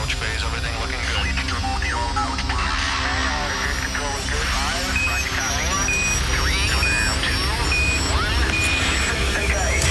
approach phase. Everything looking good. Fleet control, the control is good. Five. Roger, copy. Engage.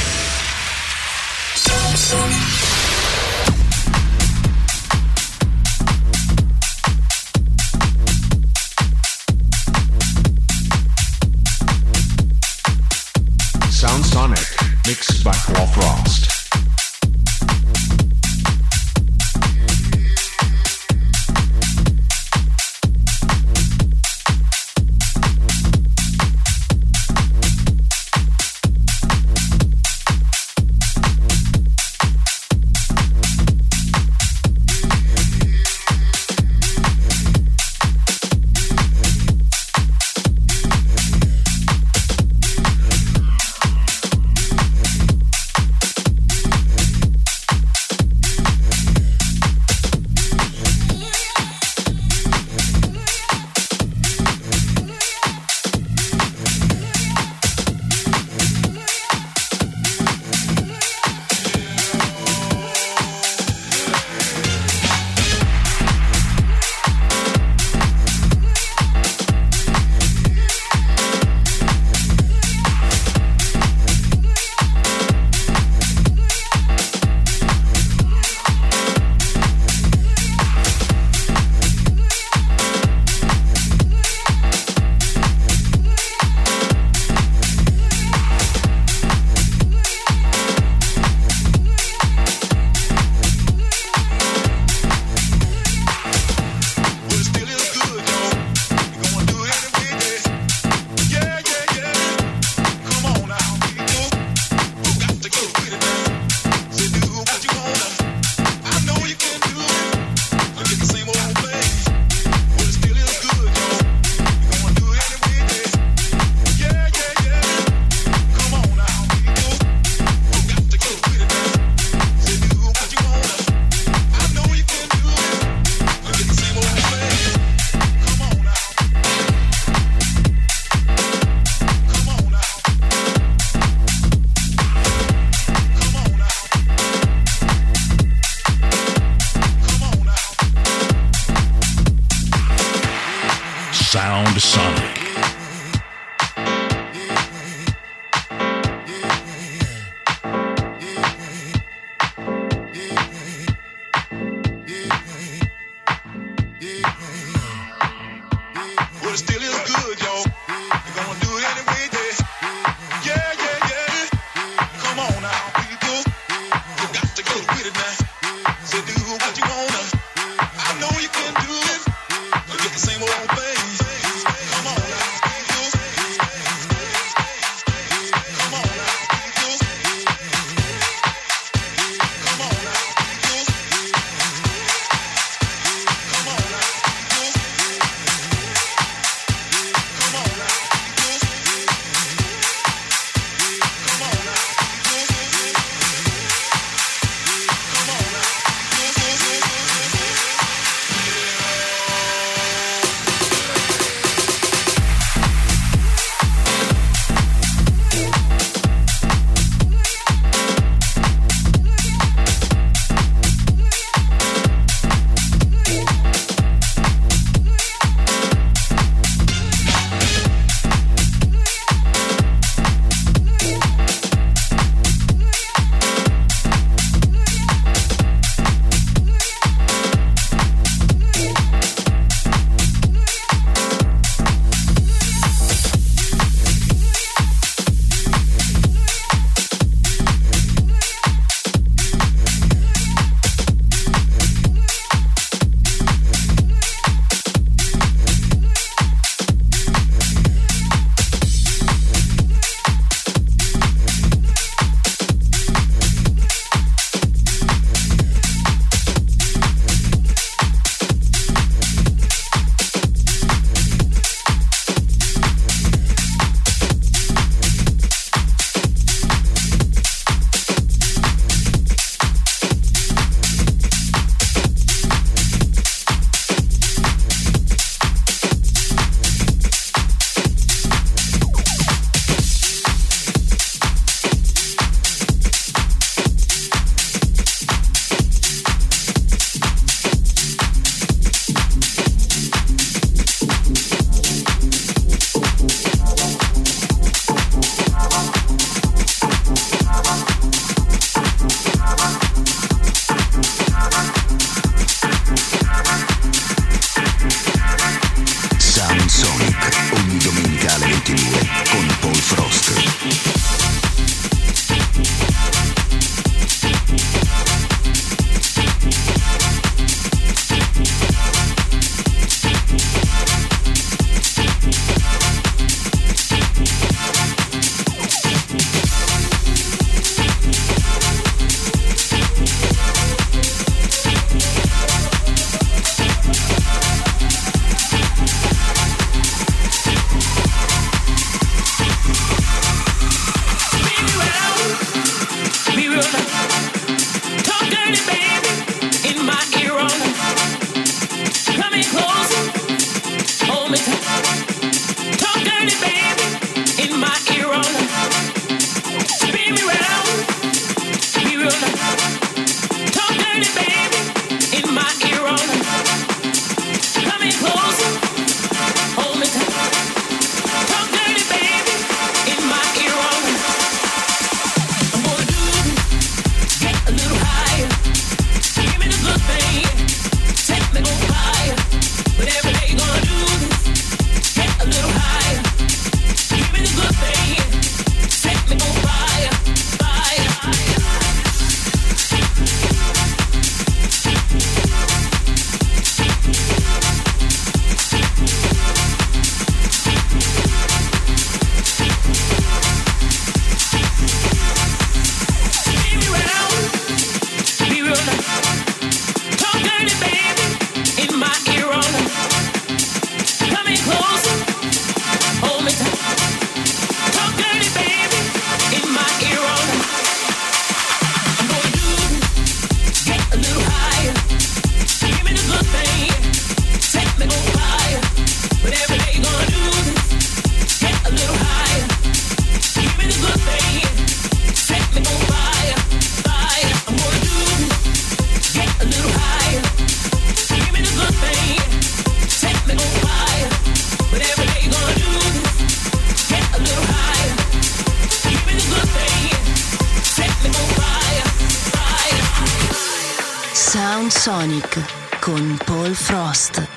Sonic con Paul Frost.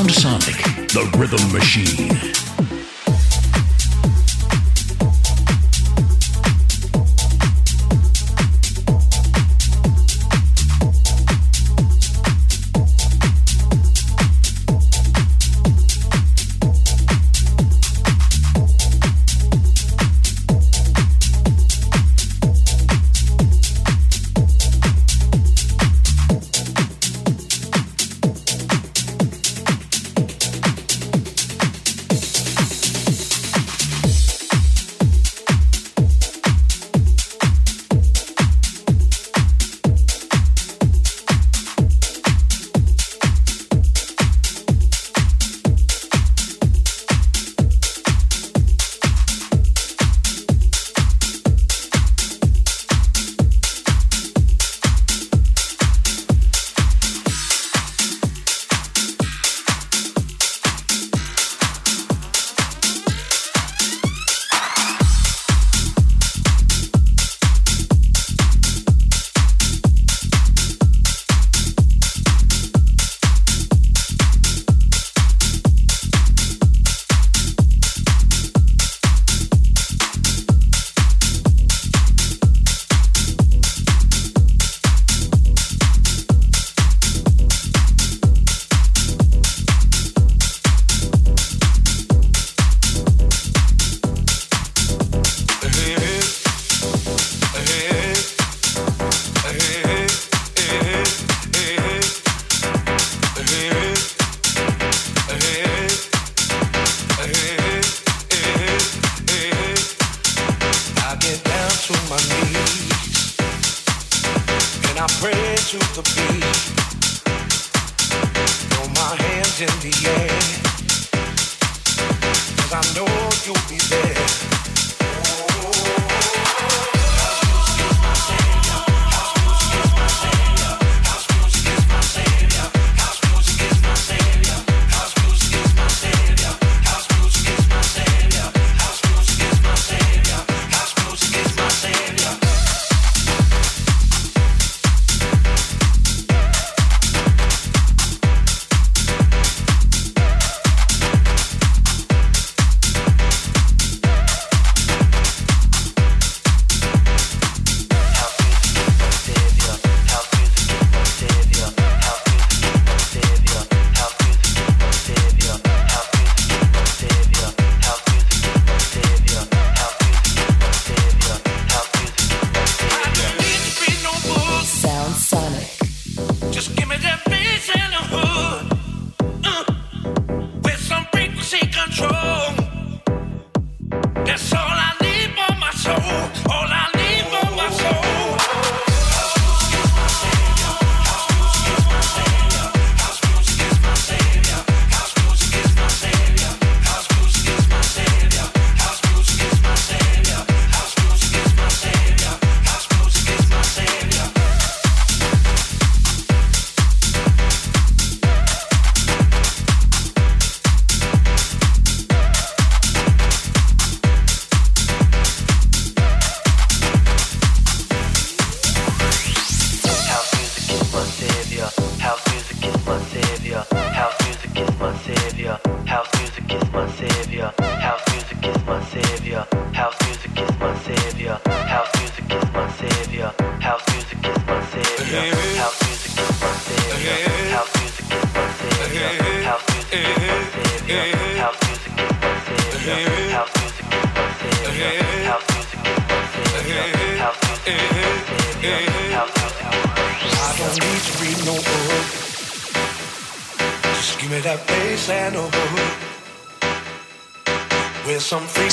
Sound Sonic, the rhythm machine. to be.